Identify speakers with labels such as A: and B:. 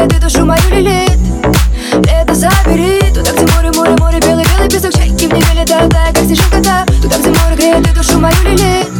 A: лелеет и душу мою лелеет Лето забери. Туда, где море, море, море, белый, белый песок Чайки мне небе летают, тая, как снежинка та Туда, где море греет и душу мою лелеет